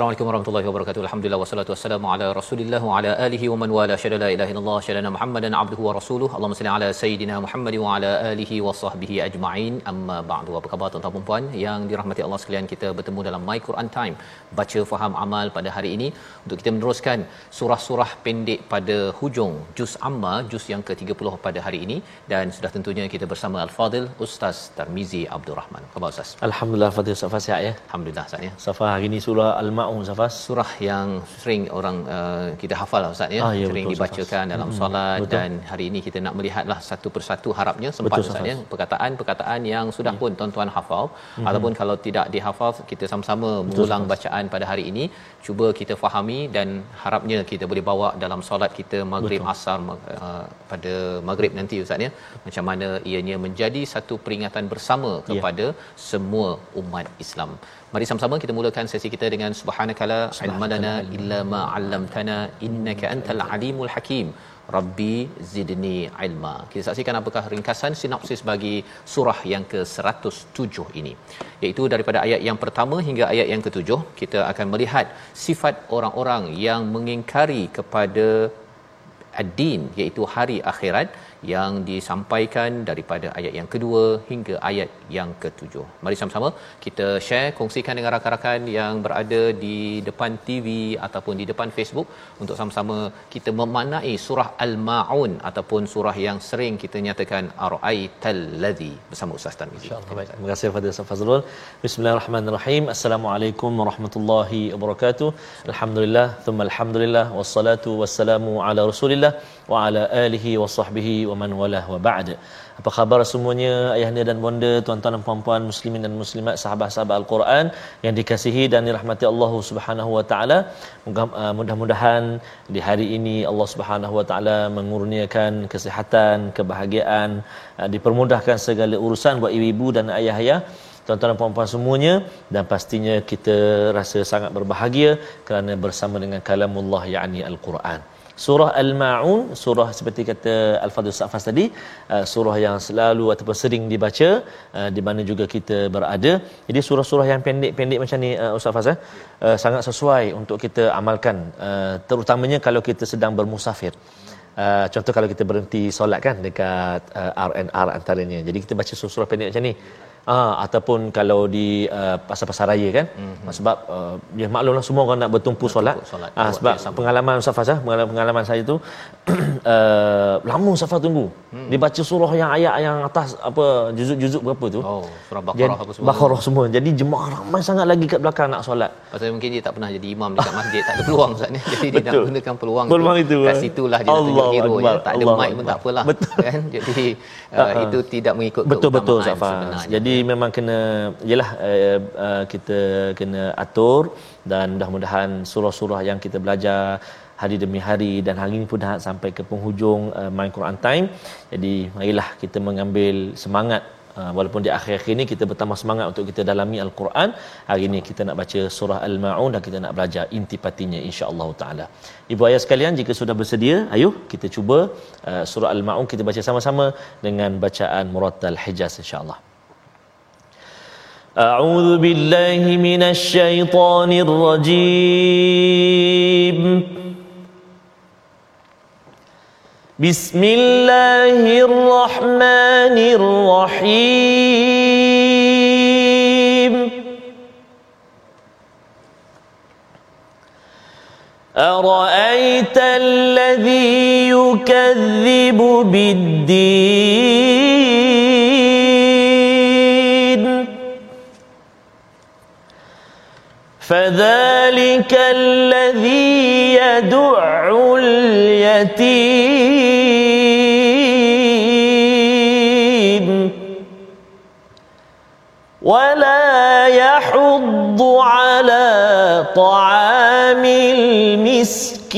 Assalamualaikum warahmatullahi wabarakatuh. Alhamdulillah wassalatu wassalamu ala Rasulillah wa ala alihi wa man wala syada la ilaha illallah syadana Muhammadan abduhu wa rasuluh. Allahumma salli ala sayidina Muhammad wa ala alihi wa sahbihi ajma'in. Amma ba'du. Apa khabar tuan-tuan dan puan yang dirahmati Allah sekalian? Kita bertemu dalam My Quran Time. Baca faham amal pada hari ini untuk kita meneruskan surah-surah pendek pada hujung juz amma juz yang ke-30 pada hari ini dan sudah tentunya kita bersama Al-Fadil Ustaz Tarmizi Abdul Rahman. Khabar Ustaz? Alhamdulillah Fadil Safa ya. Alhamdulillah Ustaz ya. Safa hari ini surah Al-Maun Safa. surah yang sering orang uh, kita hafal lah ustaz ya. Ah, ya, sering betul, dibacakan Ustaz. dalam Mm-mm, solat betul. dan hari ini kita nak melihatlah satu persatu harapnya sempat Betul, ustaz. ya. Perkataan-perkataan yang sudah pun tuan-tuan hafal. Ataupun kalau tidak dihafal kita sama-sama mengulang bacaan pada hari ini. Cuba kita fahami dan harapnya kita boleh bawa dalam solat kita maghrib asar mag- uh, pada maghrib nanti ustaz ya. Macam mana ianya menjadi satu peringatan bersama kepada semua umat Islam Mari sama-sama kita mulakan sesi kita dengan subhanakala ilmalana illa ma 'allamtana innaka antal alimul hakim. Rabbi zidni ilma. Kita saksikan apakah ringkasan sinopsis bagi surah yang ke-107 ini. Iaitu daripada ayat yang pertama hingga ayat yang ketujuh, kita akan melihat sifat orang-orang yang mengingkari kepada ad-din iaitu hari akhirat yang disampaikan daripada ayat yang kedua hingga ayat yang ketujuh. Mari sama-sama kita share, kongsikan dengan rakan-rakan yang berada di depan TV ataupun di depan Facebook untuk sama-sama kita memanai surah Al-Maun ataupun surah yang sering kita nyatakan Ara'aital ladzi bersama Ustaz baik. Terima kasih Fadil Ustaz Fazrul. Bismillahirrahmanirrahim. Assalamualaikum warahmatullahi wabarakatuh. Alhamdulillah, thumma alhamdulillah wassalatu wassalamu ala Rasulillah wa ala alihi wa sahbihi wa man walah wa ba'd. Apa khabar semuanya ayahanda dan bonda, tuan-tuan dan puan-puan muslimin dan muslimat, sahabat-sahabat Al-Quran yang dikasihi dan dirahmati Allah Subhanahu wa taala. Uh, Mudah-mudahan di hari ini Allah Subhanahu wa taala mengurniakan kesihatan, kebahagiaan, uh, dipermudahkan segala urusan buat ibu-ibu dan ayah-ayah tuan-tuan dan puan-puan semuanya dan pastinya kita rasa sangat berbahagia kerana bersama dengan kalamullah yakni al-Quran. Surah Al-Maun, surah seperti kata Al-Fadhil Safas tadi, uh, surah yang selalu ataupun sering dibaca uh, di mana juga kita berada. Jadi surah-surah yang pendek-pendek macam ni uh, Ustaz Faz eh, sangat sesuai untuk kita amalkan terutamanya kalau kita sedang bermusafir. Contoh kalau kita berhenti solat kan dekat RNR antaranya. Jadi kita baca surah-surah pendek macam ni. Ah ataupun kalau di uh, pasar-pasar raya kan. Mm-hmm. Sebab uh, ya maklumlah semua orang nak bertumpu solat. solat. Ah sebab pengalaman Ustaz pengalaman, pengalaman saya tu uh, lama Ustaz Faz tunggu. Hmm. Dia baca surah yang ayat yang atas apa juzuk-juzuk berapa tu. Oh, surah Jadi, Baqarah apa semua. Baqarah semua. Jadi jemaah ramai sangat lagi kat belakang nak solat. Pasal mungkin dia tak pernah jadi imam dekat masjid, tak ada peluang Ustaz ni. Jadi dia nak gunakan peluang, Peluang itu, Kat eh. situlah dia tunjuk Allahu hero Akbar, ya. Tak ada Allahu mic pun tak apalah. Betul. Kan? Jadi uh, itu tidak mengikut betul betul sebenarnya. Jadi memang kena yalah uh, uh, kita kena atur dan mudah-mudahan surah-surah yang kita belajar hari demi hari dan hari ini pun dah sampai ke penghujung uh, My Quran Time. Jadi marilah kita mengambil semangat Uh, walaupun di akhir-akhir ini kita bertambah semangat untuk kita dalami Al-Quran. Hari ini kita nak baca surah Al-Maun dan kita nak belajar intipatinya insya-Allah taala. Ibu ayah sekalian jika sudah bersedia, ayo kita cuba uh, surah Al-Maun kita baca sama-sama dengan bacaan Murattal Hijaz insya-Allah. أعوذ بالله من الشيطان الرجيم بسم الله الرحمن الرحيم أرأيت الذي يكذب بالدين فذلك الذي يدع اليتيم. ولا يحض على طعام المسكين.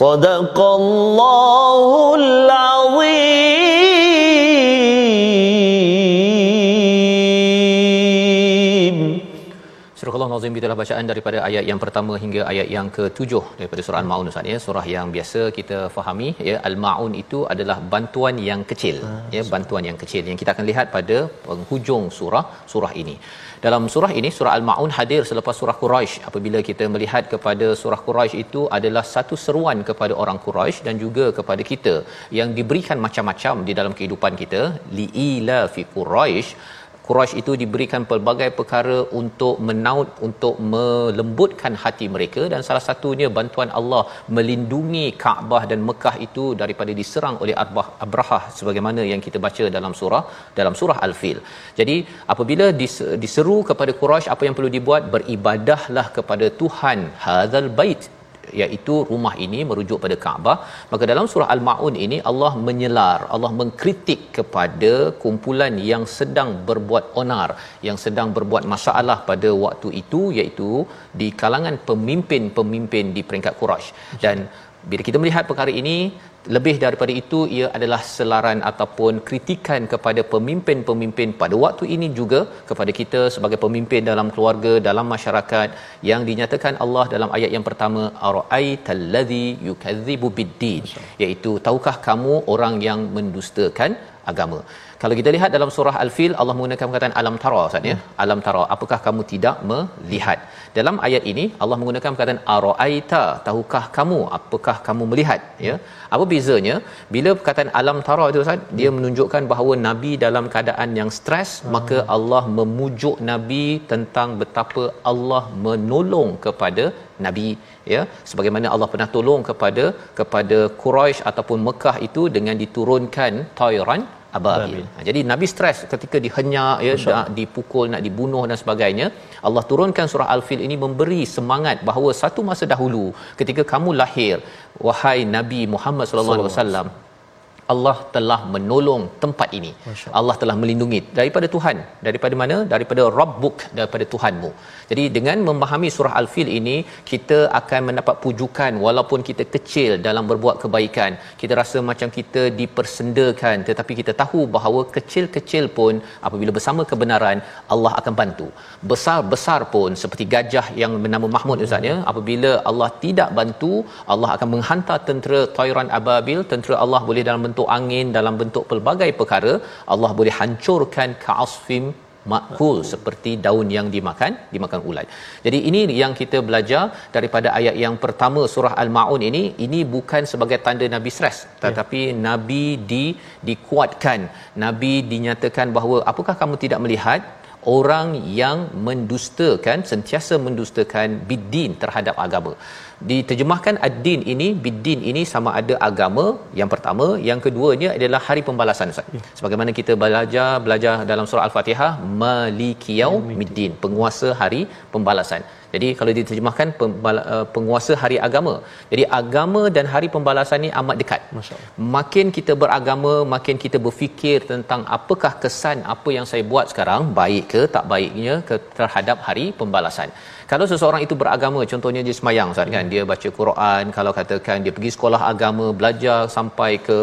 صدق الله Surah Allah Nazim itulah bacaan daripada ayat yang pertama hingga ayat yang ke-7 daripada surah Al-Maun Ustaz ya. Surah yang biasa kita fahami ya. Al-Maun itu adalah bantuan yang kecil ya bantuan yang kecil yang kita akan lihat pada penghujung surah surah ini. Dalam surah ini surah Al-Maun hadir selepas surah Quraisy apabila kita melihat kepada surah Quraisy itu adalah satu seruan kepada orang Quraisy dan juga kepada kita yang diberikan macam-macam di dalam kehidupan kita. Liila fi Quraisy Quraisy itu diberikan pelbagai perkara untuk menaut untuk melembutkan hati mereka dan salah satunya bantuan Allah melindungi Kaabah dan Mekah itu daripada diserang oleh Abrahah sebagaimana yang kita baca dalam surah dalam surah Al-Fil. Jadi apabila dis- diseru kepada Quraisy apa yang perlu dibuat beribadahlah kepada Tuhan hadzal bait iaitu rumah ini merujuk pada Kaabah maka dalam surah al-maun ini Allah menyelar Allah mengkritik kepada kumpulan yang sedang berbuat onar yang sedang berbuat masalah pada waktu itu iaitu di kalangan pemimpin-pemimpin di peringkat Quraisy dan bila kita melihat perkara ini lebih daripada itu ia adalah selaran ataupun kritikan kepada pemimpin-pemimpin pada waktu ini juga kepada kita sebagai pemimpin dalam keluarga dalam masyarakat. Yang dinyatakan Allah dalam ayat yang pertama araitallazi yukadzibu biddin. Iaitu tahukah kamu orang yang mendustakan agama. Kalau kita lihat dalam surah al-fil Allah menggunakan perkataan alam tara Ustaz ya. Alam tara apakah kamu tidak melihat? Dalam ayat ini Allah menggunakan perkataan araaita tahukah kamu? Apakah kamu melihat? Ya. Apa bezanya? Bila perkataan alam tara itu Ustaz dia menunjukkan bahawa nabi dalam keadaan yang stres maka Allah memujuk nabi tentang betapa Allah menolong kepada nabi ya sebagaimana Allah pernah tolong kepada kepada Quraisy ataupun Mekah itu dengan diturunkan tayran ababil. Ha, jadi Nabi stres ketika dihenyak ya nak dipukul nak dibunuh dan sebagainya. Allah turunkan surah Al-Fil ini memberi semangat bahawa satu masa dahulu ketika kamu lahir wahai Nabi Muhammad sallallahu alaihi wasallam Allah telah menolong tempat ini. Allah telah melindungi daripada Tuhan. Daripada mana? Daripada Rabbuk, daripada Tuhanmu. Jadi dengan memahami surah Al-Fil ini, kita akan mendapat pujukan walaupun kita kecil dalam berbuat kebaikan. Kita rasa macam kita dipersendakan tetapi kita tahu bahawa kecil-kecil pun apabila bersama kebenaran Allah akan bantu. Besar-besar pun seperti gajah yang bernama Mahmud Ustaz ya, apabila Allah tidak bantu, Allah akan menghantar tentera Tayran Ababil, tentera Allah boleh dalam bentuk angin, dalam bentuk pelbagai perkara, Allah boleh hancurkan ka'asfim makul seperti daun yang dimakan dimakan ulat. Jadi ini yang kita belajar daripada ayat yang pertama surah al-maun ini ini bukan sebagai tanda nabi stres tetapi ya. nabi di dikuatkan nabi dinyatakan bahawa apakah kamu tidak melihat orang yang mendustakan sentiasa mendustakan biddin terhadap agama diterjemahkan ad-din ini bid-din ini sama ada agama yang pertama yang keduanya adalah hari pembalasan Ustaz. Ya. Sebagaimana kita belajar belajar dalam surah al-Fatihah malikiyau middin penguasa hari pembalasan. Jadi kalau diterjemahkan uh, penguasa hari agama. Jadi agama dan hari pembalasan ni amat dekat. Makin kita beragama, makin kita berfikir tentang apakah kesan apa yang saya buat sekarang, baik ke tak baiknya ke terhadap hari pembalasan kalau seseorang itu beragama contohnya dia semayang Ustaz kan? Dia baca Quran kalau katakan dia pergi sekolah agama belajar sampai ke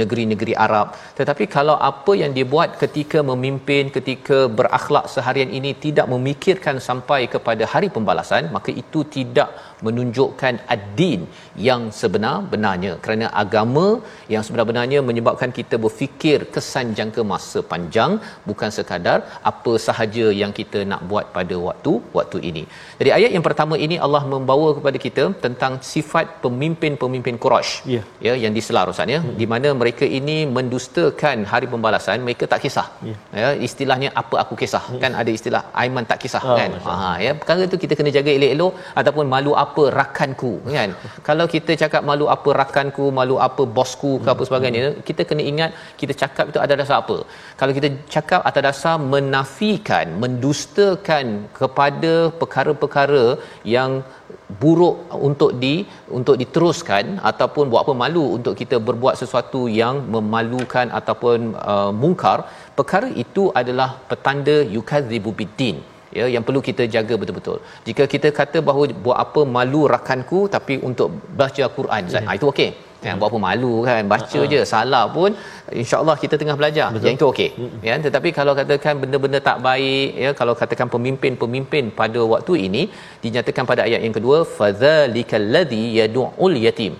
negeri-negeri Arab. Tetapi kalau apa yang dia buat ketika memimpin ketika berakhlak seharian ini tidak memikirkan sampai kepada hari pembalasan maka itu tidak menunjukkan ad-din yang sebenar-benarnya kerana agama yang sebenar-benarnya menyebabkan kita berfikir kesan jangka masa panjang bukan sekadar apa sahaja yang kita nak buat pada waktu waktu ini. Jadi ayat yang pertama ini Allah membawa kepada kita tentang sifat pemimpin-pemimpin Quraisy. Yeah. Ya yang diselar Ustaz ya hmm. di mana mereka ini mendustakan hari pembalasan mereka tak kisah. Yeah. Ya istilahnya apa aku kisah hmm. kan ada istilah Aiman tak kisah oh, kan. Ha ya perkara tu kita kena jaga elok-elok ataupun malu apa rakanku kan? Kalau kita cakap malu apa rakanku malu apa bosku ke apa sebagainya kita kena ingat kita cakap itu ada dasar apa. Kalau kita cakap atas dasar menafikan mendustakan kepada perkara-perkara yang buruk untuk di untuk diteruskan ataupun buat apa malu untuk kita berbuat sesuatu yang memalukan ataupun uh, mungkar perkara itu adalah petanda yukadzibu biddin ya yang perlu kita jaga betul-betul. Jika kita kata bahawa buat apa malu rakanku tapi untuk baca Quran. Yeah. Ha, itu okey. Ya, buat apa malu kan baca uh-huh. je salah pun insyaallah kita tengah belajar Betul. yang itu okey uh-huh. ya tetapi kalau katakan benda-benda tak baik ya kalau katakan pemimpin-pemimpin pada waktu ini dinyatakan pada ayat yang kedua fadzalikal ladzi yad'ul yatim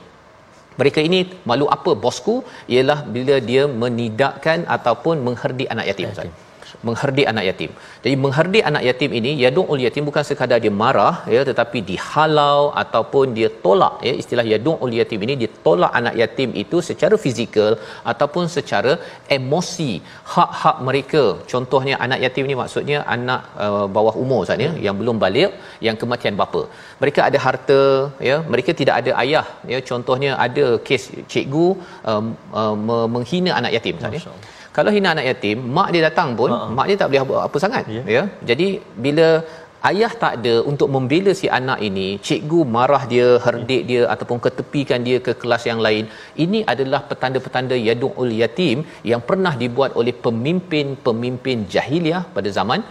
mereka ini malu apa bosku ialah bila dia menidakkan ataupun mengherdik anak yatim Ustaz mengherdik anak yatim. Jadi mengherdik anak yatim ini yad'ul yatim bukan sekadar dia marah ya tetapi dihalau ataupun dia tolak ya istilah yad'ul yatim ini dia tolak anak yatim itu secara fizikal ataupun secara emosi hak-hak mereka. Contohnya anak yatim ini maksudnya anak uh, bawah umur Ustaz ya yang belum balik yang kematian bapa. Mereka ada harta ya mereka tidak ada ayah ya contohnya ada kes cikgu um, uh, menghina anak yatim Ustaz ya kalau hina anak yatim mak dia datang pun uh-huh. mak dia tak boleh apa, apa sangat yeah. ya jadi bila ayah tak ada untuk membela si anak ini cikgu marah dia herdik dia ataupun ketepikan dia ke kelas yang lain ini adalah petanda-petanda yadul yatim yang pernah dibuat oleh pemimpin-pemimpin jahiliah pada zaman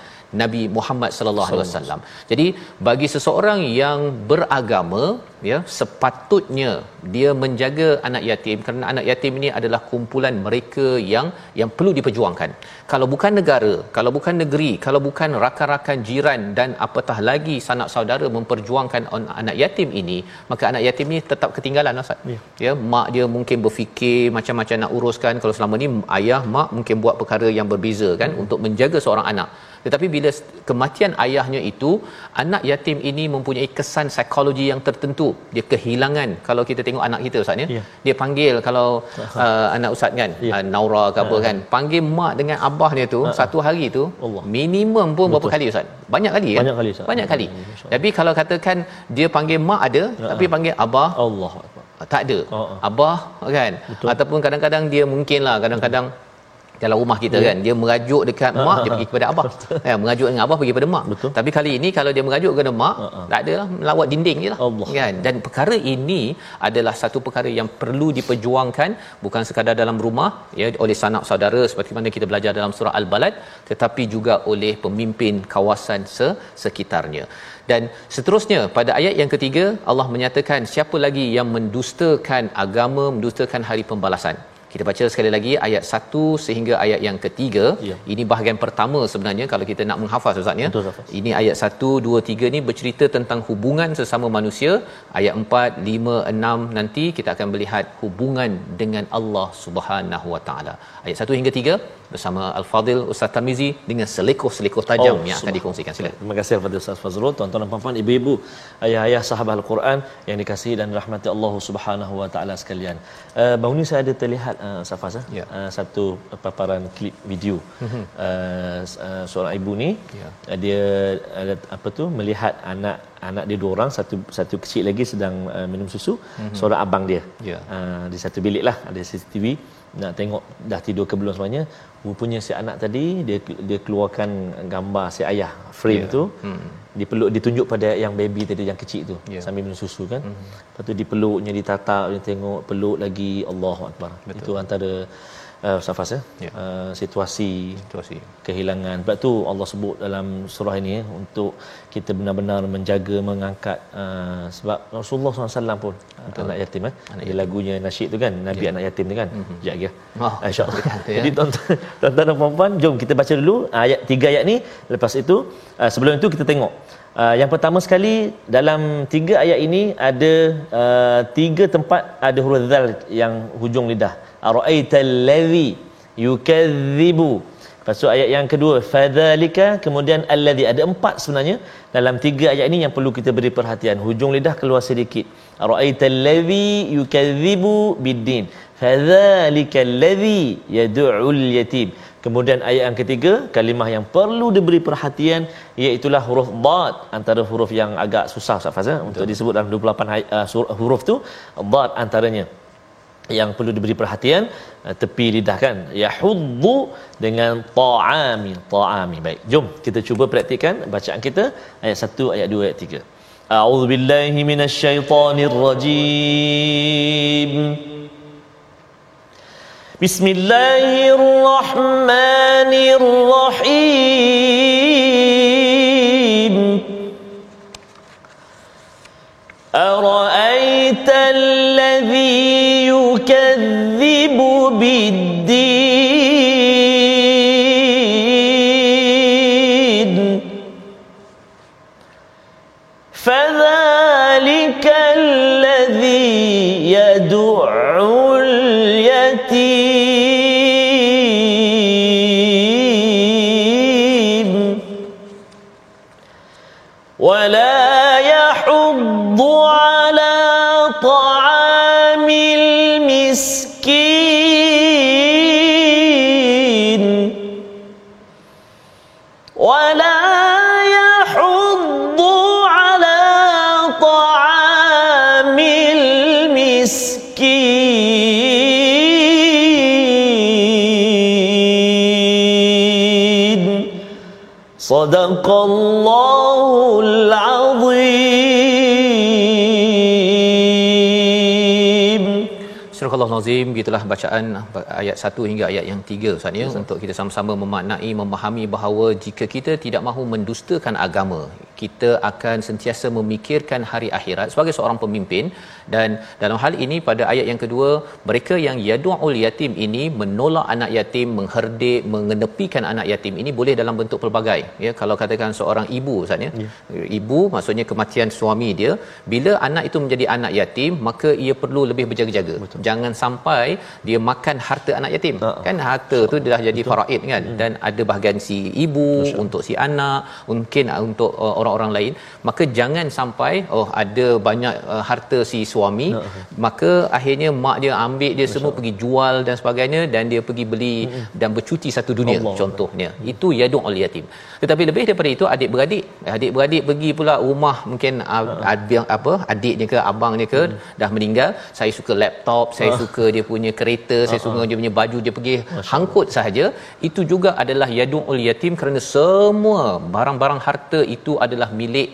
Nabi Muhammad sallallahu alaihi wasallam. Jadi bagi seseorang yang beragama ya sepatutnya dia menjaga anak yatim kerana anak yatim ini adalah kumpulan mereka yang yang perlu diperjuangkan. Kalau bukan negara, kalau bukan negeri, kalau bukan rakan-rakan jiran dan apatah lagi sanak saudara memperjuangkan anak yatim ini, maka anak yatim ini tetap ketinggalan Ustaz. Ya. ya, mak dia mungkin berfikir macam-macam nak uruskan kalau selama ni ayah mak mungkin buat perkara yang berbeza kan hmm. untuk menjaga seorang anak tetapi bila kematian ayahnya itu anak yatim ini mempunyai kesan psikologi yang tertentu dia kehilangan kalau kita tengok anak kita ustaz ya yeah. dia panggil kalau uh, anak ustaz kan yeah. uh, Naura ke apa uh. kan panggil mak dengan abahnya tu uh. satu hari tu Allah. minimum pun Betul. berapa kali ustaz banyak kali kan banyak kali ustaz banyak kali tapi kalau katakan dia panggil mak ada uh. tapi panggil abah Allah tak ada uh. abah kan Betul. ataupun kadang-kadang dia mungkinlah kadang-kadang uh dalam rumah kita yeah. kan dia merajuk dekat mak uh-huh. dia pergi kepada abah ya merajuk dengan abah pergi kepada mak Betul. tapi kali ini kalau dia merajuk kepada mak uh-huh. tak adalah melawat dinding jelah kan dan perkara ini adalah satu perkara yang perlu diperjuangkan bukan sekadar dalam rumah ya oleh sanak saudara seperti mana kita belajar dalam surah al-balad tetapi juga oleh pemimpin kawasan sekitarnya dan seterusnya pada ayat yang ketiga Allah menyatakan siapa lagi yang mendustakan agama mendustakan hari pembalasan kita baca sekali lagi ayat 1 sehingga ayat yang ketiga. Ya. Ini bahagian pertama sebenarnya kalau kita nak menghafaz Ustaz ya. Ini ayat 1 2 3 ni bercerita tentang hubungan sesama manusia. Ayat 4 5 6 nanti kita akan melihat hubungan dengan Allah Subhanahu Wa Taala. Ayat 1 hingga 3 bersama Al-Fadil Ustaz Tamizi dengan selekoh-selekoh tajam Oh, yang akan dikongsikan silakan. Terima kasih kepada Ustaz Fazrul, tuan-tuan dan puan-puan, ibu-ibu, ayah-ayah sahabat Al-Quran yang dikasihi dan rahmati Allah Subhanahu wa taala sekalian. Uh, baru ni saya ada terlihat uh, Safaz uh, Ya. uh, satu paparan klip video. Uh, uh, seorang ibu ni Ya. uh, dia ada apa tu melihat anak anak dia dua orang satu satu kecil lagi sedang uh, minum susu seorang abang dia Ya. uh, di satu bilik lah ada CCTV nak tengok dah tidur ke belum semuanya rupanya si anak tadi dia dia keluarkan gambar si ayah frame Ya. tu. Dipeluk ditunjuk pada yang baby tadi yang kecil tu Ya. sambil minum susu kan. Lepas tu dipeluknya ditatap dia tengok peluk lagi Allahu akbar. Itu antara uh, Safas ya, Ya. Uh, situasi Situasi. kehilangan. Sebab tu Allah sebut dalam surah ini ya, untuk kita benar-benar menjaga mengangkat uh, sebab Rasulullah SAW pun Betul. anak yatim eh. Anak Ada lagunya nasyid tu kan, Nabi anak yatim tu kan. Mm-hmm. Sekejap lagi. ya. Oh, InsyaAllah. betul, ya. Jadi tuan-tuan tuan-tuan dan puan-puan, jom kita baca dulu ayat tiga ayat ni. Lepas itu uh, sebelum itu kita tengok Uh, yang pertama sekali dalam tiga ayat ini ada uh, tiga tempat ada huruf zal yang hujung lidah. Ara'aital ladzi yukadzibu. Lepas tu ayat yang kedua fadzalika kemudian alladzi ada empat sebenarnya dalam tiga ayat ini yang perlu kita beri perhatian. Hujung lidah keluar sedikit. Ara'aital ladzi yukadzibu biddin. Fadzalika alladzi yad'ul yatim. Kemudian ayat yang ketiga, kalimah yang perlu diberi perhatian iaitulah huruf dad antara huruf yang agak susah Ustaz Fazal untuk disebut dalam 28 hay- uh, sur- huruf tu dad antaranya yang perlu diberi perhatian eh, tepi lidah kan yahuddu dengan ta'ami ta'ami. Baik jom kita cuba praktikkan bacaan kita ayat 1 ayat 2 ayat 3 a'udzubillahi minasyaitonirrajim. Bismillahirrahmanirrahim. فذلك الذي يدع اليتيم. صدق الله العظيم Surah Al-Nazim gitulah bacaan ayat 1 hingga ayat yang 3 Ustaz ya untuk kita sama-sama memaknai memahami bahawa jika kita tidak mahu mendustakan agama kita akan sentiasa memikirkan hari akhirat sebagai seorang pemimpin. Dan dalam hal ini pada ayat yang kedua mereka yang yadu'ul yatim ini menolak anak yatim mengherdik mengenepikan anak yatim ini boleh dalam bentuk pelbagai. Ya kalau katakan seorang ibu Ustaz ya. Ibu maksudnya kematian suami dia bila anak itu menjadi anak yatim maka ia perlu lebih berjaga-jaga. Betul. jangan sampai dia makan harta anak yatim. Ha. kan harta tu dah jadi faraid kan? Dan ada bahagian si ibu untuk si anak mungkin untuk uh, orang-orang lain maka jangan sampai oh ada banyak uh, harta si suami maka akhirnya mak dia ambil dia semua pergi jual dan sebagainya dan dia pergi beli dan bercuti satu dunia Allah. contohnya. Itu yadul yatim. Tetapi lebih daripada itu adik-beradik. Adik-beradik pergi pula rumah mungkin uh, abang apa adiknya ke abangnya ke dah meninggal saya suka laptop saya suka dia punya kereta saya suka dia punya baju dia pergi hangkut sahaja. Itu juga adalah yadul yatim kerana semua barang-barang harta itu adalah milik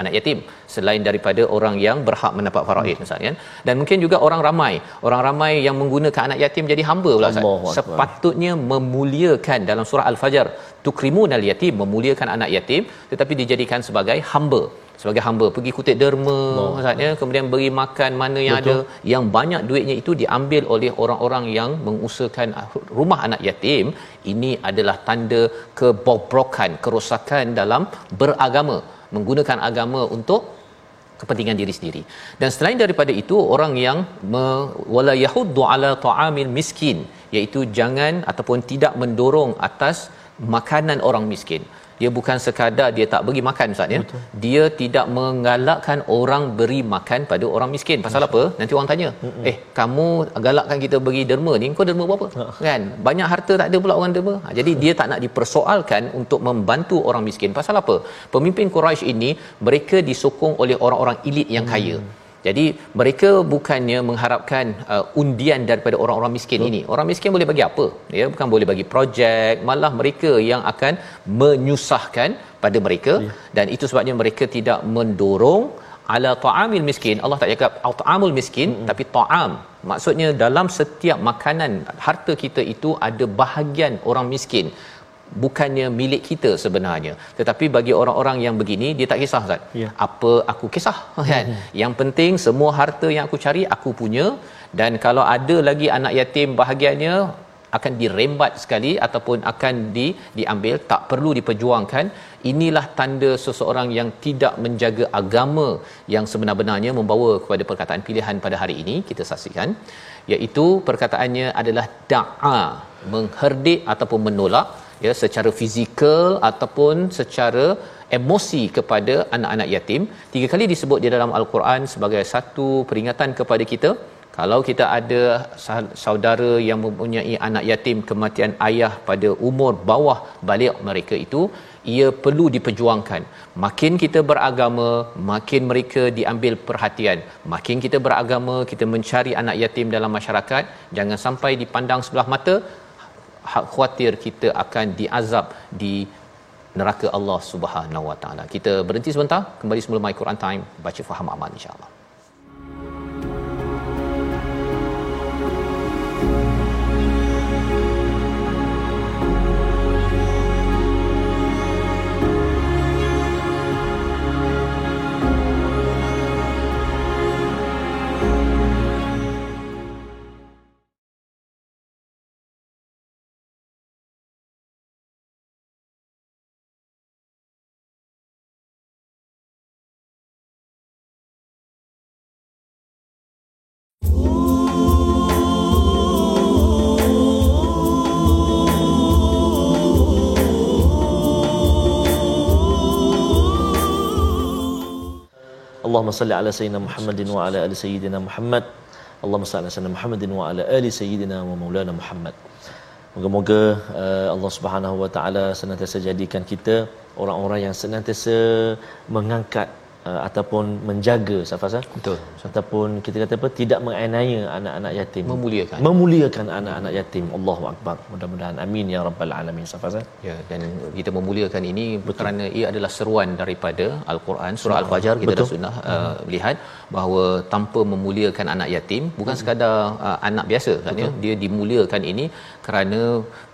anak yatim selain daripada orang yang berhak mendapat faraid misalnya dan mungkin juga orang ramai. Orang ramai yang menggunakan anak yatim jadi hamba pula Ustaz. Sepatutnya memuliakan dalam surah al-fajar tukrimunal yatim memuliakan anak yatim tetapi dijadikan sebagai hamba sebagai hamba pergi kutip derma maksudnya kemudian beri makan mana yang Betul. ada yang banyak duitnya itu diambil oleh orang-orang yang mengusahakan rumah anak yatim ini adalah tanda kebobrokan kerosakan dalam beragama menggunakan agama untuk kepentingan diri sendiri. Dan selain daripada itu orang yang me- wala yahuddu ala ta'amil miskin iaitu jangan ataupun tidak mendorong atas makanan orang miskin. Dia bukan sekadar dia tak bagi makan ustaz ya. Dia tidak menggalakkan orang beri makan pada orang miskin. Pasal apa? Nanti orang tanya, Mm-mm. "Eh, kamu galakkan kita bagi derma ni, kau derma berapa?" kan? Banyak harta tak ada pula orang derma. Ha, jadi dia tak nak dipersoalkan untuk membantu orang miskin. Pasal apa? Pemimpin Quraisy ini mereka disokong oleh orang-orang elit yang kaya. Hmm. Jadi mereka bukannya mengharapkan uh, undian daripada orang-orang miskin Betul. ini. Orang miskin boleh bagi apa? Ya, bukan boleh bagi projek, malah mereka yang akan menyusahkan pada mereka ya. dan itu sebabnya mereka tidak mendorong ala ta'amil miskin. Allah tak cakap ta'amul miskin hmm. tapi ta'am. Maksudnya dalam setiap makanan harta kita itu ada bahagian orang miskin bukannya milik kita sebenarnya. Tetapi bagi orang-orang yang begini dia tak kisah Ustaz. Ya. apa aku kisah kan? Hmm. yang penting semua harta yang aku cari aku punya. Dan kalau ada lagi anak yatim bahagiannya akan dirembat sekali ataupun akan di diambil tak perlu diperjuangkan. Inilah tanda seseorang yang tidak menjaga agama yang sebenar-benarnya membawa kepada perkataan pilihan pada hari ini kita saksikan. Iaitu perkataannya adalah da'a mengherdik ataupun menolak ya secara fizikal ataupun secara emosi kepada anak-anak yatim. Tiga kali disebut di dalam al-Quran sebagai satu peringatan kepada kita kalau kita ada saudara yang mempunyai anak yatim kematian ayah pada umur bawah balik mereka itu ia perlu diperjuangkan. Makin kita beragama makin mereka diambil perhatian. Makin kita beragama kita mencari anak yatim dalam masyarakat jangan sampai dipandang sebelah mata khawatir kita akan diazab di neraka Allah Subhanahu Wa Taala. Kita berhenti sebentar, kembali semula My Quran Time, baca faham aman insya-Allah. Allahumma salli ala sayyidina Muhammadin wa ala ali sayyidina Muhammad. Allahumma salli ala sayyidina Muhammadin wa ala ali sayyidina wa maulana Muhammad. Moga-moga uh, Allah Subhanahu wa taala senantiasa jadikan kita orang-orang yang senantiasa mengangkat uh, ataupun menjaga Safasa betul. Ataupun kita kata apa tidak menganiaya anak-anak yatim. Memuliakan. Memuliakan anak-anak yatim. Allahu akbar. Mudah-mudahan. Amin ya rabbal alamin Safasa ya dan kita memuliakan ini betul. kerana ia adalah seruan daripada al-Quran surah al-Fajr kita betul. dah sudah uh, lihat bahawa tanpa memuliakan anak yatim bukan hmm. sekadar uh, anak biasa kan ya dia dimuliakan ini kerana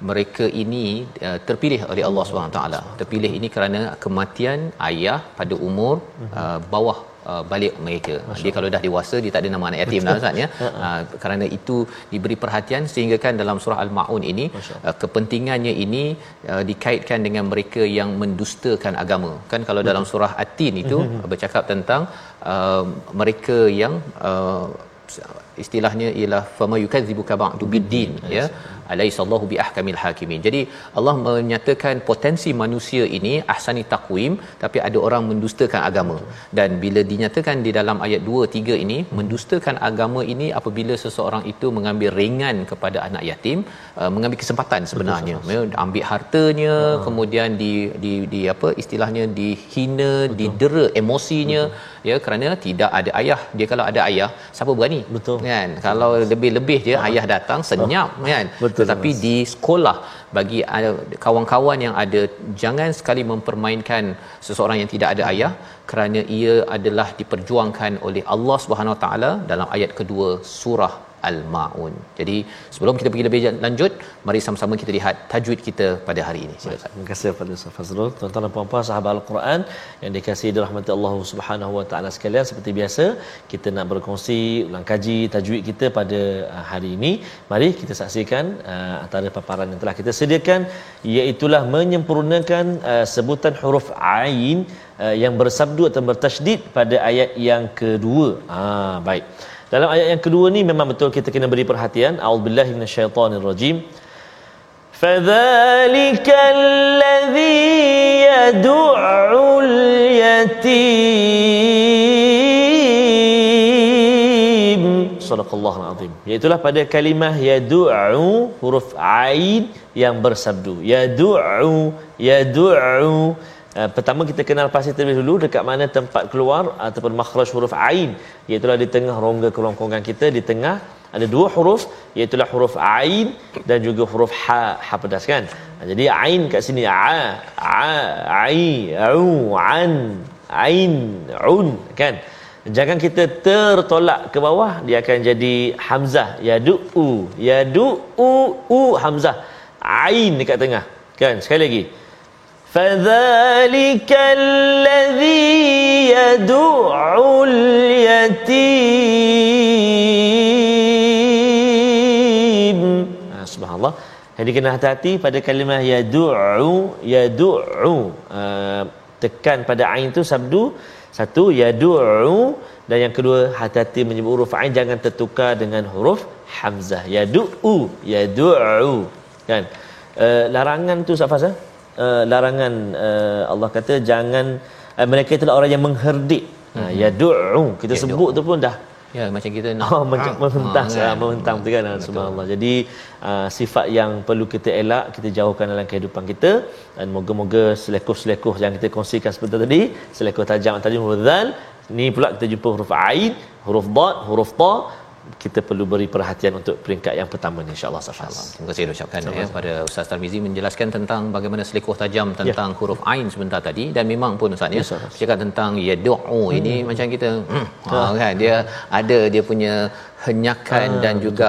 mereka ini uh, terpilih oleh Allah taala terpilih ini kerana kematian ayah pada umur uh, bawah Uh, balik mereka. Masya dia kalau dah dewasa dia tak ada nama anak yatim dah Ustaz ya. Uh, kerana itu diberi perhatian sehingga kan dalam surah al-maun ini uh, kepentingannya ini uh, dikaitkan dengan mereka yang mendustakan agama. Kan kalau dalam surah at-tin itu mhm. bercakap tentang uh, mereka yang uh, istilahnya ialah fama yukadzibuka ba'du biddin ya. Alaisallahu biahkamil hakimin. Jadi Allah menyatakan potensi manusia ini ahsani taqwim tapi ada orang mendustakan agama. Dan bila dinyatakan di dalam ayat 2 3 ini mendustakan agama ini apabila seseorang itu mengambil ringan kepada anak yatim uh, mengambil kesempatan sebenarnya. ya, ambil hartanya uh kemudian di di di apa istilahnya dihina Betul. didera emosinya Betul. ya. Kerana tidak ada ayah. Dia kalau ada ayah siapa berani? Betul. Kan? Kalau lebih-lebih dia uh ayah datang senyap uh kan? Betul Betul, tetapi mas. di sekolah bagi kawan-kawan yang ada jangan sekali mempermainkan seseorang yang tidak ada ayah kerana ia adalah diperjuangkan oleh Allah Subhanahu Wa Taala dalam ayat kedua surah Al-Maun. Jadi sebelum kita pergi lebih lanjut, mari sama-sama kita lihat tajwid kita pada hari ini. Silakan. Terima kasih kepada Ustaz Fazrul. Tuan-tuan dan puan-puan sahabat Al-Quran yang dikasihi dirahmati Allah Subhanahu Wa Taala sekalian, seperti biasa, kita nak berkongsi ulang kaji tajwid kita pada uh, hari ini. Mari kita saksikan uh, antara paparan yang telah kita sediakan iaitu menyempurnakan uh, sebutan huruf ain uh, yang bersabdu atau bertasydid pada ayat yang kedua. Ha baik. Dalam ayat yang kedua ni memang betul kita kena beri perhatian. A'udzubillahi minasyaitonirrajim. فذلك الذي يدع اليتيم صدق الله العظيم Iaitulah pada kalimah yadu'u huruf ain yang bersabdu yadu'u yadu'u Uh, pertama kita kenal pasti terlebih dulu dekat mana tempat keluar ataupun makhraj huruf ain. Iaitu di tengah rongga kerongkongan kita di tengah ada dua huruf iaitu huruf ain dan juga huruf ha ha pedas kan? Ha, jadi ain kat sini a a ai au an ain un kan? Jangan kita tertolak ke bawah dia akan jadi hamzah. Yadu yadu u hamzah. Ain dekat tengah kan? Sekali lagi فذلك الذي يدع اليتيم subhanallah jadi kena hati-hati pada kalimah yadu'u yadu'u uh, tekan pada ain tu sabdu satu yadu'u dan yang kedua hati-hati menyebut huruf ain jangan tertukar dengan huruf hamzah yadu'u yadu'u kan uh, larangan tu Safas eh? Uh, larangan uh, Allah kata jangan uh, mereka itulah orang yang mengherdik hmm. ya du'u kita ya, sebut tu pun dah ya macam kita nak oh, macam ha. mementas ha, kan? mementang tu kan Betul. subhanallah jadi uh, sifat yang perlu kita elak kita jauhkan dalam kehidupan kita dan moga-moga selekoh-selekoh yang kita kongsikan seperti tadi selekoh tajam tadi huruf zal ni pula kita jumpa huruf ain huruf dad huruf ta kita perlu beri perhatian untuk peringkat yang pertama ni insyaallah insyaallah. Terima kasih ucapkan ya pada Ustaz Tarmizi menjelaskan tentang bagaimana selikoh tajam ya. tentang ya. huruf ain sebentar tadi dan memang pun Ustaz ya. Cakap tentang yad'u hmm. ini macam kita hmm, ha, kan dia ada dia punya henyakan uh, dan juga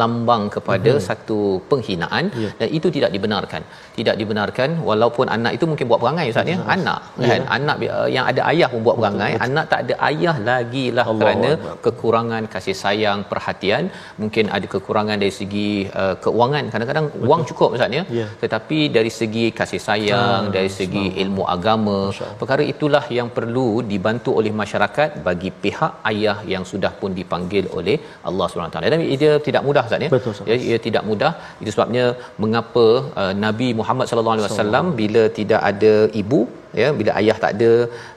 lambang kepada uh-huh. satu penghinaan yeah. dan itu tidak dibenarkan tidak dibenarkan walaupun anak itu mungkin buat perangai ustaz ya uh anak kan yeah. anak uh, yang ada ayah pun buat perangai betul, betul. anak tak ada ayah lagi lah kerana Allah. kekurangan kasih sayang perhatian mungkin ada kekurangan dari segi uh, keuangan kadang-kadang betul. wang cukup ustaz ya yeah. tetapi dari segi kasih sayang uh, dari segi ilmu agama perkara itulah yang perlu dibantu oleh masyarakat bagi pihak ayah yang sudah pun dipanggil oleh Allah taala. Dan ia tidak mudah Ustaz ya. Betul, ya ia tidak mudah. Itu sebabnya mengapa uh, Nabi Muhammad sallallahu alaihi wasallam bila tidak ada ibu ya bila ayah tak ada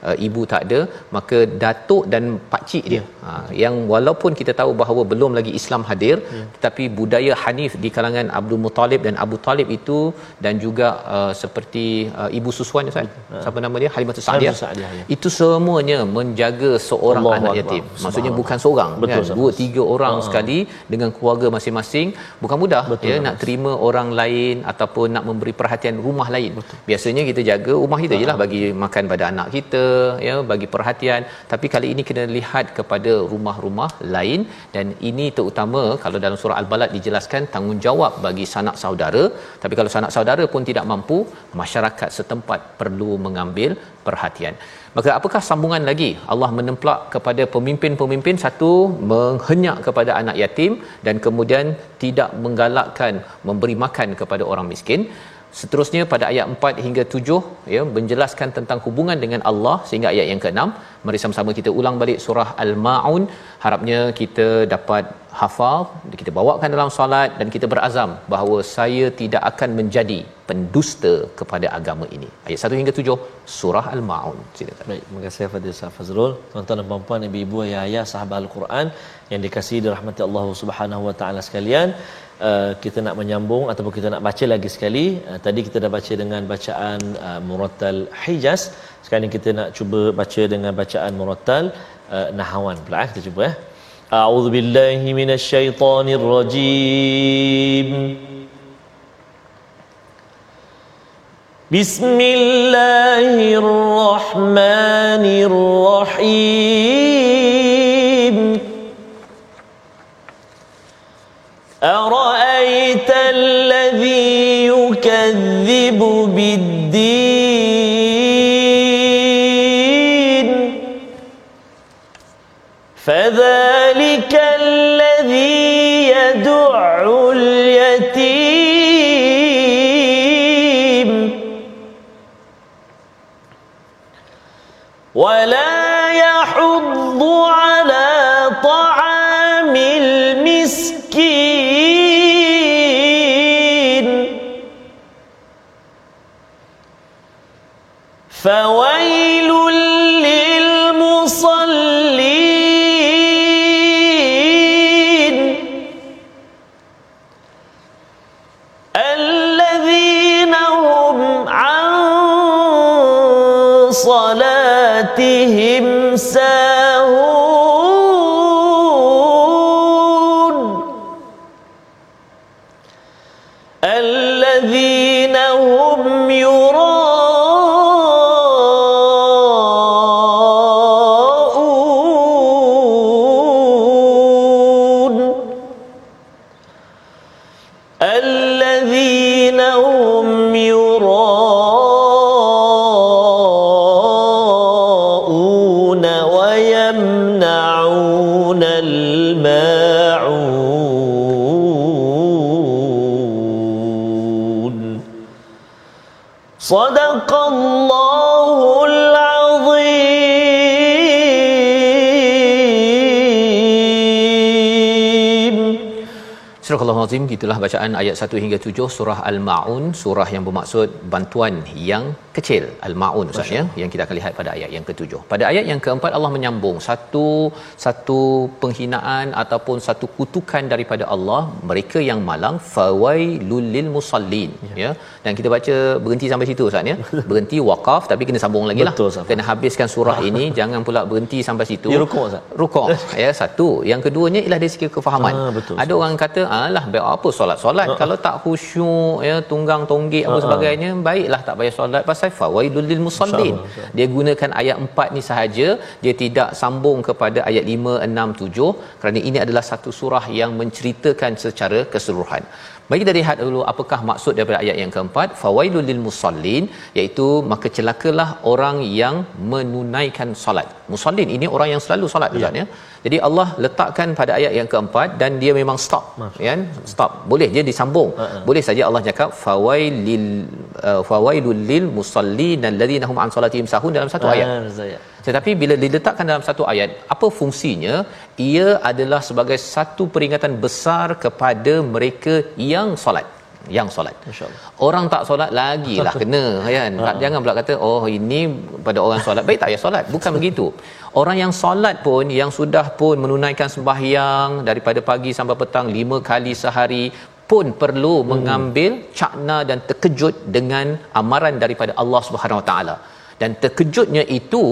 uh, ibu tak ada maka datuk dan pak cik dia ha, yang walaupun kita tahu bahawa belum lagi Islam hadir ya. tetapi budaya Hanif di kalangan Abdul Muttalib dan Abu Talib itu dan juga uh, seperti uh, ibu susuan Ustaz ya. siapa nama dia Halimah Sa'diyah ya. itu semuanya menjaga seorang Allah anak yatim Allah. maksudnya bukan seorang Betul, kan dua tiga orang ha. sekali dengan keluarga masing-masing bukan mudah Betul, ya nak terima orang lain ataupun nak memberi perhatian rumah lain Betul. biasanya kita jaga rumah kita ha. jelah bagi makan pada anak kita ya bagi perhatian. Tapi kali ini kena lihat kepada rumah-rumah lain. Dan ini terutama kalau dalam surah al-balad dijelaskan tanggungjawab bagi sanak saudara. Tapi kalau sanak saudara pun tidak mampu masyarakat setempat perlu mengambil perhatian. Maka apakah sambungan lagi? Allah menemplak kepada pemimpin-pemimpin. Satu menghenyak kepada anak yatim. Dan kemudian tidak menggalakkan memberi makan kepada orang miskin Seterusnya pada ayat 4 hingga 7 ya menjelaskan tentang hubungan dengan Allah sehingga ayat yang ke-6. Mari sama-sama kita ulang balik surah Al-Maun. Harapnya kita dapat hafal, kita bawakan dalam solat dan kita berazam bahawa saya tidak akan menjadi pendusta kepada agama ini. Ayat 1 hingga 7 surah Al-Maun. Silakan. Baik, terima kasih Fadil Ustaz Fazrul. Tuan-tuan dan puan-puan, ibu-ibu, ayah-ayah sahabat Al-Quran yang dikasihi dirahmati Allah Subhanahu wa taala sekalian. Uh, kita nak menyambung ataupun kita nak baca lagi sekali. Uh, tadi kita dah baca dengan bacaan uh, Murattal Hijaz. Sekarang kita nak cuba baca dengan bacaan Murattal uh, Nahawan pula eh. kita cuba eh. A'udzubillahi minasyaitonirrajim. Bismillahirrahmanirrahim صلاتهم ساهون itulah bacaan ayat 1 hingga 7 surah Al-Maun surah yang bermaksud bantuan yang kecil. Al-Maun Ustaz ya yang kita akan lihat pada ayat yang ketujuh. Pada ayat yang keempat Allah menyambung satu satu penghinaan ataupun satu kutukan daripada Allah mereka yang malang fawailul lil musallin ya. ya. Dan kita baca berhenti sampai situ Ustaz ya. Berhenti waqaf tapi kena sambung lagi lah. Betul. Kena habiskan surah ini jangan pula berhenti sampai situ. Dia rukuk, Ustaz. Rukuk ya satu. Yang keduanya ialah dari segi kefahaman. Ah, betul, Ada orang kata alah baik apa solat solat uh kalau tak khusyuk ya tunggang tonggik apa Ah, ah. sebagainya baiklah tak payah solat pasal fawaidul lil musallin dia gunakan ayat 4 ni sahaja dia tidak sambung kepada ayat 5 6 7 kerana ini adalah satu surah yang menceritakan secara keseluruhan Mari kita lihat dulu apakah maksud daripada ayat yang keempat fawailul lil musallin iaitu maka celakalah orang yang menunaikan solat. Musallin ini orang yang selalu solat Ustaz ya. Jadi Allah letakkan pada ayat yang keempat dan dia memang stop kan stop boleh dia disambung Ha-ha. boleh saja Allah cakap fawailil uh, fawailul lil musallin alladhina hum an salatihim sahun dalam satu ayat Ah, Saya. Tetapi bila diletakkan dalam satu ayat apa fungsinya ia adalah sebagai satu peringatan besar kepada mereka yang solat yang solat. InsyaAllah. Orang tak solat lagilah kena kan. Tak jangan pula kata oh ini pada orang solat baik tak payah solat. Bukan begitu. Orang yang solat pun yang sudah pun menunaikan sembahyang daripada pagi sampai petang lima kali sehari pun perlu hmm. mengambil cakna dan terkejut dengan amaran daripada Allah Subhanahu Wa Taala dan terkejutnya itu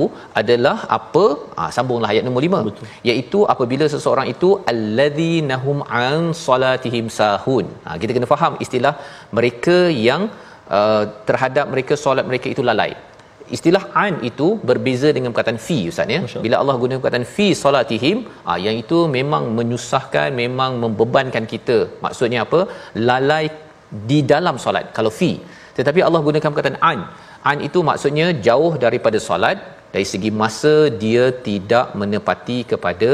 adalah apa? Ha, sambunglah ayat nombor 5 Betul. iaitu apabila seseorang itu alladzina an salatihim sahun. Ha, kita kena faham istilah mereka yang uh, terhadap mereka solat mereka itu lalai. Istilah an itu berbeza dengan perkataan fi ustaz ya. Bila Allah guna perkataan fi salatihim ha, yang itu memang menyusahkan memang membebankan kita. Maksudnya apa? Lalai di dalam solat kalau fi. Tetapi Allah gunakan perkataan an an itu maksudnya jauh daripada solat. Dari segi masa dia tidak menepati kepada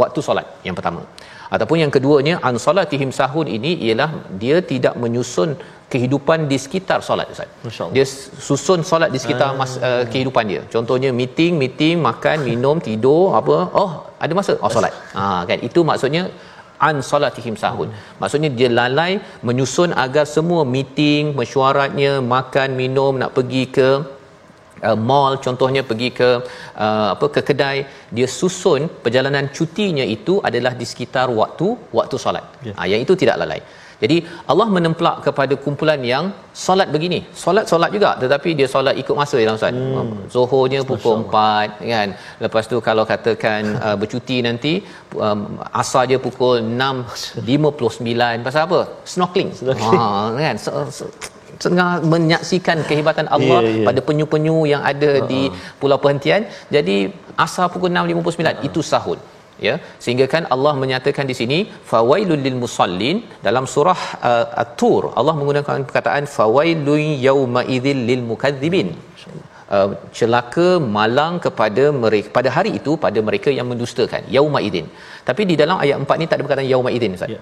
waktu solat yang pertama. Ataupun yang keduanya an salatihim sahun ini ialah dia tidak menyusun kehidupan di sekitar solat ustaz. Masya-Allah. dia susun solat di sekitar mas, uh, kehidupan dia. Contohnya meeting meeting makan minum tidur apa oh ada masa? Oh solat. Ha kan? Itu maksudnya an salatihim sahun. Maksudnya dia lalai menyusun agar semua meeting mesyuaratnya makan minum nak pergi ke uh, mall contohnya pergi ke uh, apa ke kedai dia susun perjalanan cutinya itu adalah di sekitar waktu waktu solat Ya. ha, yang itu tidak lalai jadi Allah menemplak kepada kumpulan yang solat begini. Solat-solat juga tetapi dia solat ikut masa ya Ustaz. Hmm. Zuhurnya pukul 4 kan. Lepas tu kalau katakan uh, bercuti nanti um, asar dia pukul 6.59 pasal apa? Snorkeling. Snorkeling. Ha kan. So, so, tengah menyaksikan kehebatan Allah Ya, ya. pada penyu-penyu yang ada di pulau perhentian. Jadi asar pukul 6.59 itu sahur ya sehingga kan Allah menyatakan di sini fawailul lil musallin dalam surah uh, at-tur Allah menggunakan perkataan fawailun yauma idzil lil mukadzibin uh, celaka malang kepada mereka pada hari itu pada mereka yang mendustakan yauma idzin tapi di dalam ayat 4 ni tak ada perkataan yauma idzin ustaz. Ya.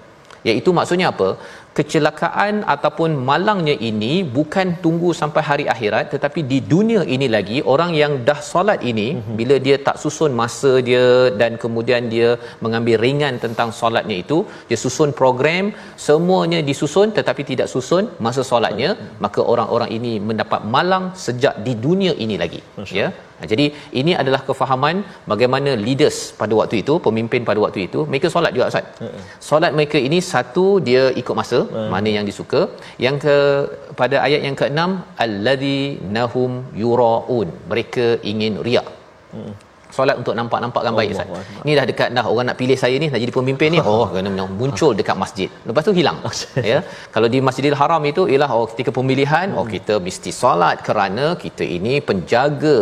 Iaitu maksudnya apa kecelakaan ataupun malangnya ini bukan tunggu sampai hari akhirat tetapi di dunia ini lagi orang yang dah solat ini mm-hmm. bila dia tak susun masa dia dan kemudian dia mengambil ringan tentang solatnya itu dia susun program semuanya disusun tetapi tidak susun masa solatnya mm-hmm. maka orang-orang ini mendapat malang sejak di dunia ini lagi Masya. ya jadi ini adalah kefahaman bagaimana leaders pada waktu itu, pemimpin pada waktu itu, mereka solat juga Ustaz. Uh-uh. Solat mereka ini satu dia ikut masa, uh-huh. mana yang disuka. Yang ke pada ayat yang ke-6 allazi nahum yuraun. Mereka ingin riak. Uh-huh solat untuk nampak-nampakkan baik Ustaz. Ni dah dekat dah orang nak pilih saya ni nak jadi pemimpin ni. Oh kena muncul dekat masjid. Lepas tu hilang. ya. Kalau di Masjidil Haram itu ialah oh ketika pemilihan oh kita mesti solat kerana kita ini penjaga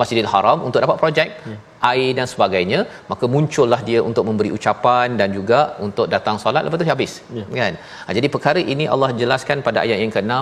Masjidil Haram untuk dapat projek. Ya air dan sebagainya maka muncullah dia untuk memberi ucapan dan juga untuk datang solat lepas tu habis ya. kan ha, jadi perkara ini Allah jelaskan pada ayat yang ke-6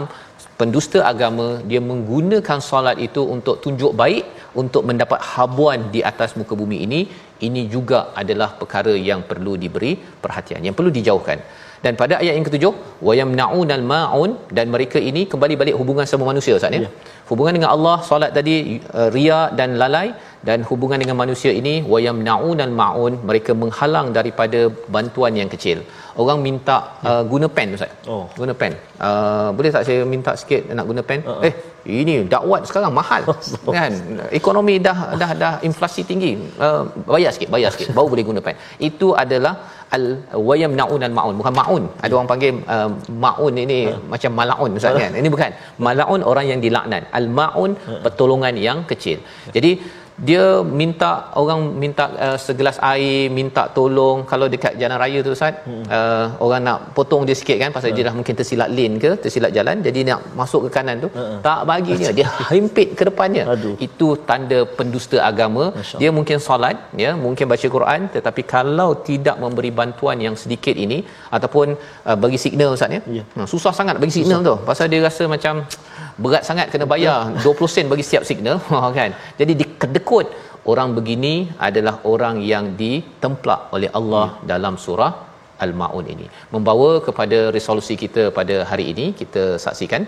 pendusta agama dia menggunakan solat itu untuk tunjuk baik untuk mendapat habuan di atas muka bumi ini. Ini juga adalah perkara yang perlu diberi perhatian yang perlu dijauhkan. Dan pada ayat yang ketujuh wayamnaunal maun dan mereka ini kembali balik hubungan sama manusia Ustaz ya. ya. Hubungan dengan Allah solat tadi uh, ria dan lalai dan hubungan dengan manusia ini wayamnaunal maun mereka menghalang daripada bantuan yang kecil. Orang minta uh, guna pen ustaz. Oh. Guna pen. Uh, boleh tak saya minta sikit nak guna pen? Uh-uh. eh ini dakwat sekarang mahal. Kan? Ekonomi dah dah dah inflasi tinggi. Uh, bayar sikit bayar sikit. Baru boleh guna pen. Itu adalah al wayam naun al maun. Bukan maun. Ada orang panggil uh, maun ini uh. macam malaun ustaz kan? Ini bukan. Malaun orang yang dilaknat. Al maun uh. pertolongan yang kecil. Jadi dia minta orang minta uh, segelas air minta tolong kalau dekat jalan raya tu ustaz hmm. uh, orang nak potong dia sikit kan pasal hmm. dia dah mungkin tersilap lane ke tersilap jalan jadi nak masuk ke kanan tu hmm. tak baginya dia himpit ke depannya Aduh. itu tanda pendusta agama dia mungkin solat ya mungkin baca Quran tetapi kalau tidak memberi bantuan yang sedikit ini ataupun uh, bagi signal ustaz ya yeah. hmm, susah sangat bagi signal susah. tu pasal dia rasa macam berat sangat kena bayar 20 sen bagi setiap signal kan jadi dikedekut orang begini adalah orang yang ditemplak oleh Allah hmm. dalam surah Al-Maun ini. Membawa kepada resolusi kita pada hari ini kita saksikan.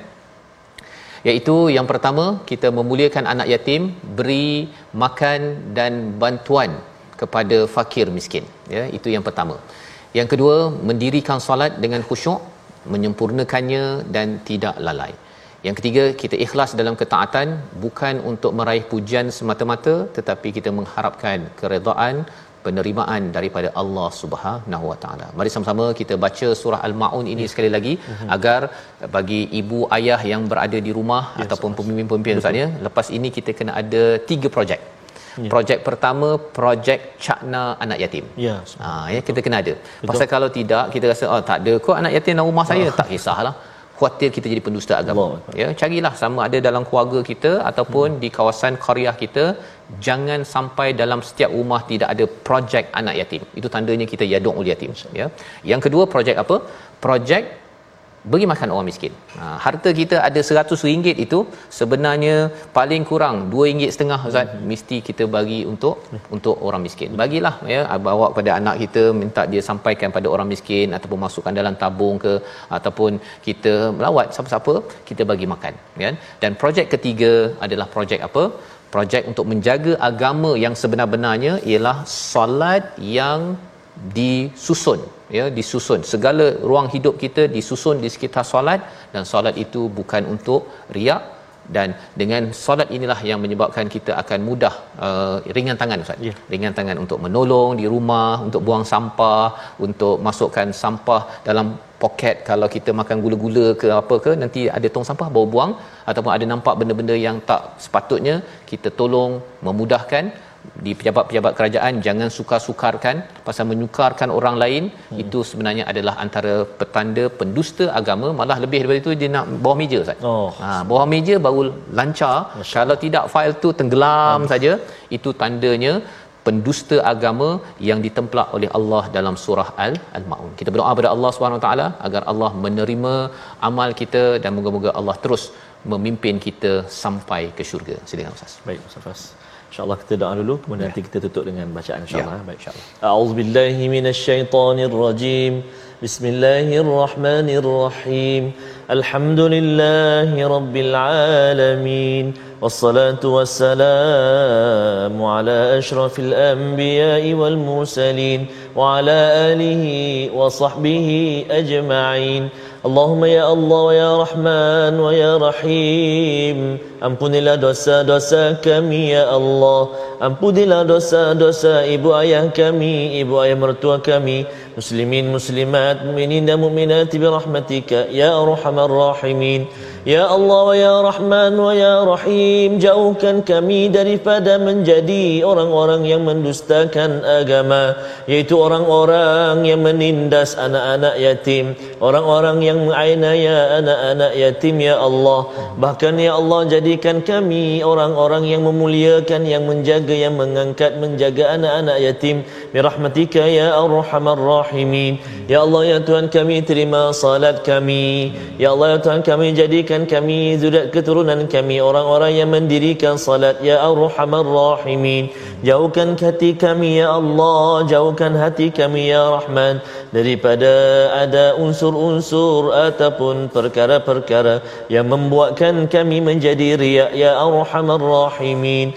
Iaitu yang pertama kita memuliakan anak yatim beri makan dan bantuan kepada fakir miskin. Ya itu yang pertama. Yang kedua mendirikan solat dengan khusyuk menyempurnakannya dan tidak lalai yang ketiga, kita ikhlas dalam ketaatan bukan untuk meraih pujian semata-mata tetapi kita mengharapkan keredaan penerimaan daripada Allah Subhanahu Wa Taala. Mari sama-sama kita baca surah Al-Maun ini sekali lagi uh-huh. agar bagi ibu ayah yang berada di rumah yes, ataupun pemimpin-pemimpin misalnya lepas ini kita kena ada tiga projek. Ya. Projek pertama projek cakna anak yatim. Ya. Ha ya kita kena ada. Betul. Pasal kalau tidak kita rasa oh tak ada kok anak yatim dalam rumah saya oh. tak kisahlah khuatir kita jadi pendusta agama. Allah. ya carilah sama ada dalam keluarga kita ataupun hmm. di kawasan qaryah kita. Jangan sampai dalam setiap rumah tidak ada projek anak yatim. Itu tandanya kita yadung yatim ya. Yang kedua projek apa? Projek bagi makan orang miskin. Ha, harta kita ada RM100 itu sebenarnya paling kurang RM2.5 Ustaz hmm. mesti kita bagi untuk hmm. untuk orang miskin. Bagilah ya bawa kepada anak kita minta dia sampaikan pada orang miskin ataupun masukkan dalam tabung ke ataupun kita melawat siapa-siapa kita bagi makan ya. Dan projek ketiga adalah projek apa? Projek untuk menjaga agama yang sebenar-benarnya ialah solat yang disusun ya disusun segala ruang hidup kita disusun di sekitar solat dan solat itu bukan untuk riak dan dengan solat inilah yang menyebabkan kita akan mudah uh, ringan tangan ustaz yeah. ringan tangan untuk menolong di rumah untuk buang sampah untuk masukkan sampah dalam poket kalau kita makan gula-gula ke apa ke nanti ada tong sampah bawa buang ataupun ada nampak benda-benda yang tak sepatutnya kita tolong memudahkan di pejabat-pejabat kerajaan jangan sukar-sukarkan pasal menyukarkan orang lain hmm. itu sebenarnya adalah antara petanda pendusta agama malah lebih daripada itu dia nak bawah meja Ustaz. Oh. Ha bawah meja baru lancar Masya. kalau tidak fail tu tenggelam hmm. saja itu tandanya pendusta agama yang ditemplak oleh Allah dalam surah Al Al-Maun. Kita berdoa kepada Allah Subhanahu Wa Taala agar Allah menerima amal kita dan moga-moga Allah terus memimpin kita sampai ke syurga. Silakan Ustaz. Baik Ustaz. InsyaAllah kita doa dulu kemudian ya. nanti kita tutup dengan bacaan insyaAllah. Ya. Baik insyaAllah. A'udzubillahi minasyaitanirrajim. Bismillahirrahmanirrahim. Alhamdulillahi rabbil alamin. والصلاة والسلام على أشرف الأنبياء والمرسلين وعلى آله وصحبه ajma'in. Allahumma ya Allah wa ya Rahman wa ya Rahim. Ampunilah dosa-dosa kami ya Allah. Ampunilah dosa-dosa ibu ayah kami Ibu ayah mertua kami Muslimin muslimat Muminin dan mu'minat Birahmatika Ya Arhamar Rahimin. Ya Allah wa ya Rahman wa ya Rahim Jauhkan kami daripada menjadi orang-orang yang mendustakan agama Yaitu orang-orang yang menindas anak-anak yatim Orang-orang yang mengainaya anak-anak yatim ya Allah. Bahkan ya Allah jadikan kami orang-orang yang memuliakan Yang menjaga, yang mengangkat, menjaga anak-anak yatim Birahmatika ya Arhamar Rahimin Ya Allah ya Tuhan kami terima salat kami. Ya Allah ya Tuhan kami jadikan kami zuriat keturunan kami orang-orang yang mendirikan salat. Ya arhamar rahimin. Jauhkan hati kami ya Allah. Jauhkan hati kami ya rahman. Daripada ada unsur-unsur ataupun perkara-perkara yang membuatkan kami menjadi riak ya arhamar rahimin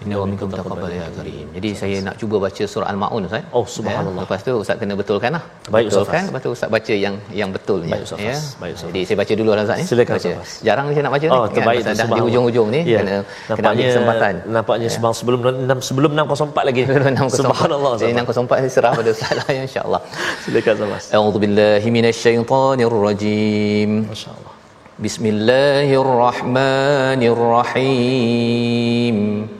Inna wa minkum taqabbal ya karim. Jadi saya nak cuba baca surah Al-Maun Ustaz. Oh subhanallah. Ya, lepas tu Ustaz kena betulkan lah. Baik Ustaz. Betulkan, lepas tu Ustaz baca yang yang betul Baik Ustaz. ya. Baik Ustaz. Jadi saya baca dulu lah Ustaz ya. Silakan, baca. Ustaz. Jarang saya nak baca Oh, ni. terbaik Ustaz dah di hujung-hujung ni Ya. kena kena ambil nampaknya kesempatan. nampaknya Ya. sebelum sebelum 6 sebelum 604 lagi. 604. Subhanallah. Jadi 604 saya serah pada Ustaz lah ya, insya-Allah. Silakan Ustaz. A'udzu billahi minasyaitonir rajim. Masya-Allah. Bismillahirrahmanirrahim.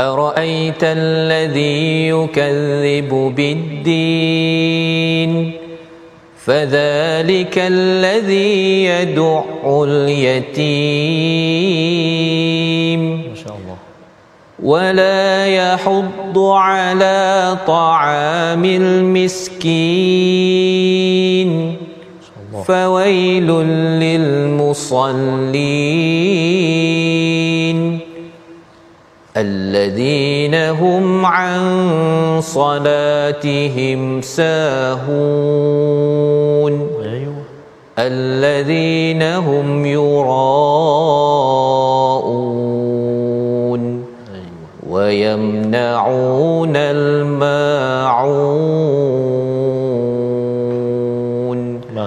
أرأيت الذي يكذب بالدين؟ فذلك الذي يدع اليتيم. Masya-Allah. ولا يحض على طعام المسكين. فويل للمصلين. الذين هم عن صلاتهم ساهون. Ayuh. الذين هم يراءون. ويمنعون الماعون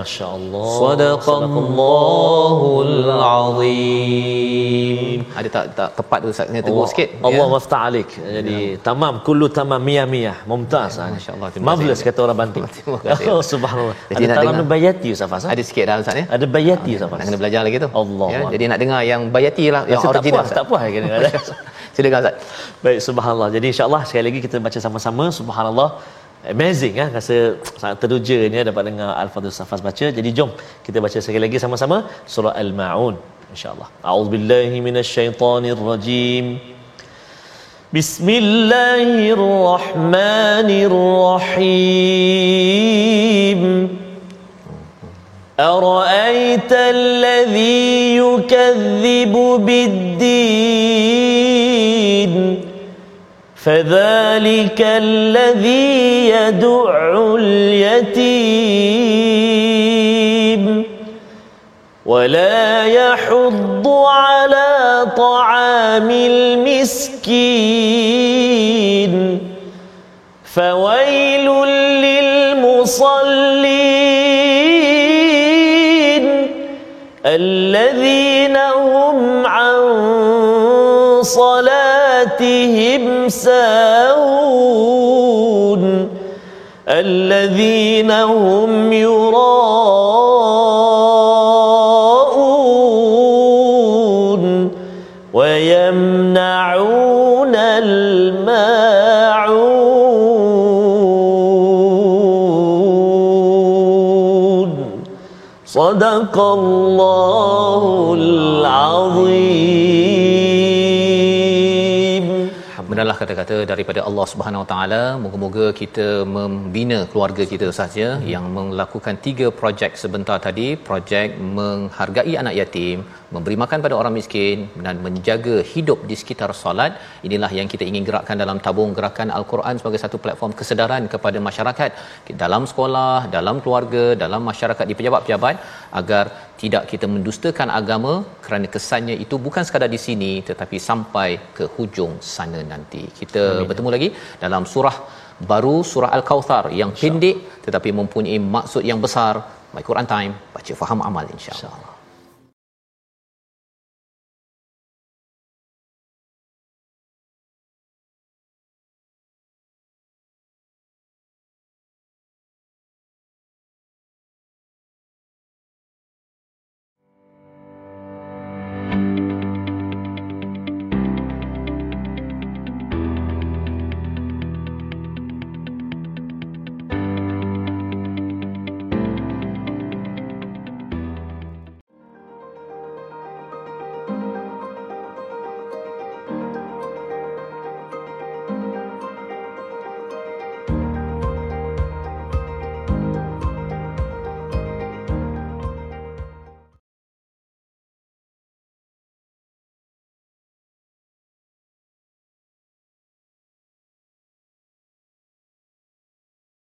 Masya Allah. Sadaqallahul Azim. Ada tak tak tepat tu Ustaz? Tengok sikit. Allah ya. Allah ya, Jadi ya. tamam kullu tamam miyah miyah. Mumtaz. Ya, Masya Allah. Mabless kata orang bantu. Oh, subhanallah. Jadi ada dalam bayati Ustaz Fahs. Ha? Ada sikit dah Ustaz ni. Ada bayati Ustaz Fahs. Nak kena belajar lagi tu. Allah. Ya. Jadi nak dengar yang bayati lah. Yang Rasa original. Tak puas. Tak puas. Silakan Ustaz. Baik, subhanallah. Jadi insyaAllah sekali lagi kita baca sama-sama. Subhanallah. Amazing kan rasa sangat teruja ni dapat dengar Al-Fadhil Safas baca. Jadi jom kita baca sekali lagi sama-sama surah Al-Maun insya-Allah. A'udzubillahi minasyaitonir rajim. Bismillahirrahmanirrahim. أرأيت الذي يكذب بالدين فذلك الذي يدع اليتيم ولا يحض على طعام المسكين فويل للمصلين الذين هم عن صلاتهم ساهون. الذين هم يراءون ويمنعون الماعون. صدق الله kata-kata daripada Allah Subhanahu Wa Taala. Moga-moga kita membina keluarga kita saja hmm. yang melakukan tiga projek sebentar tadi, projek menghargai anak yatim, memberi makan pada orang miskin dan menjaga hidup di sekitar solat. Inilah yang kita ingin gerakkan dalam tabung gerakan Al-Quran sebagai satu platform kesedaran kepada masyarakat dalam sekolah, dalam keluarga, dalam masyarakat di pejabat-pejabat agar tidak kita mendustakan agama kerana kesannya itu bukan sekadar di sini tetapi sampai ke hujung sana nanti. Kita Amin. bertemu lagi dalam surah baru surah Al-Kautsar yang pendek tetapi mempunyai maksud yang besar. My Quran Time, baca faham amal insya-Allah. Insya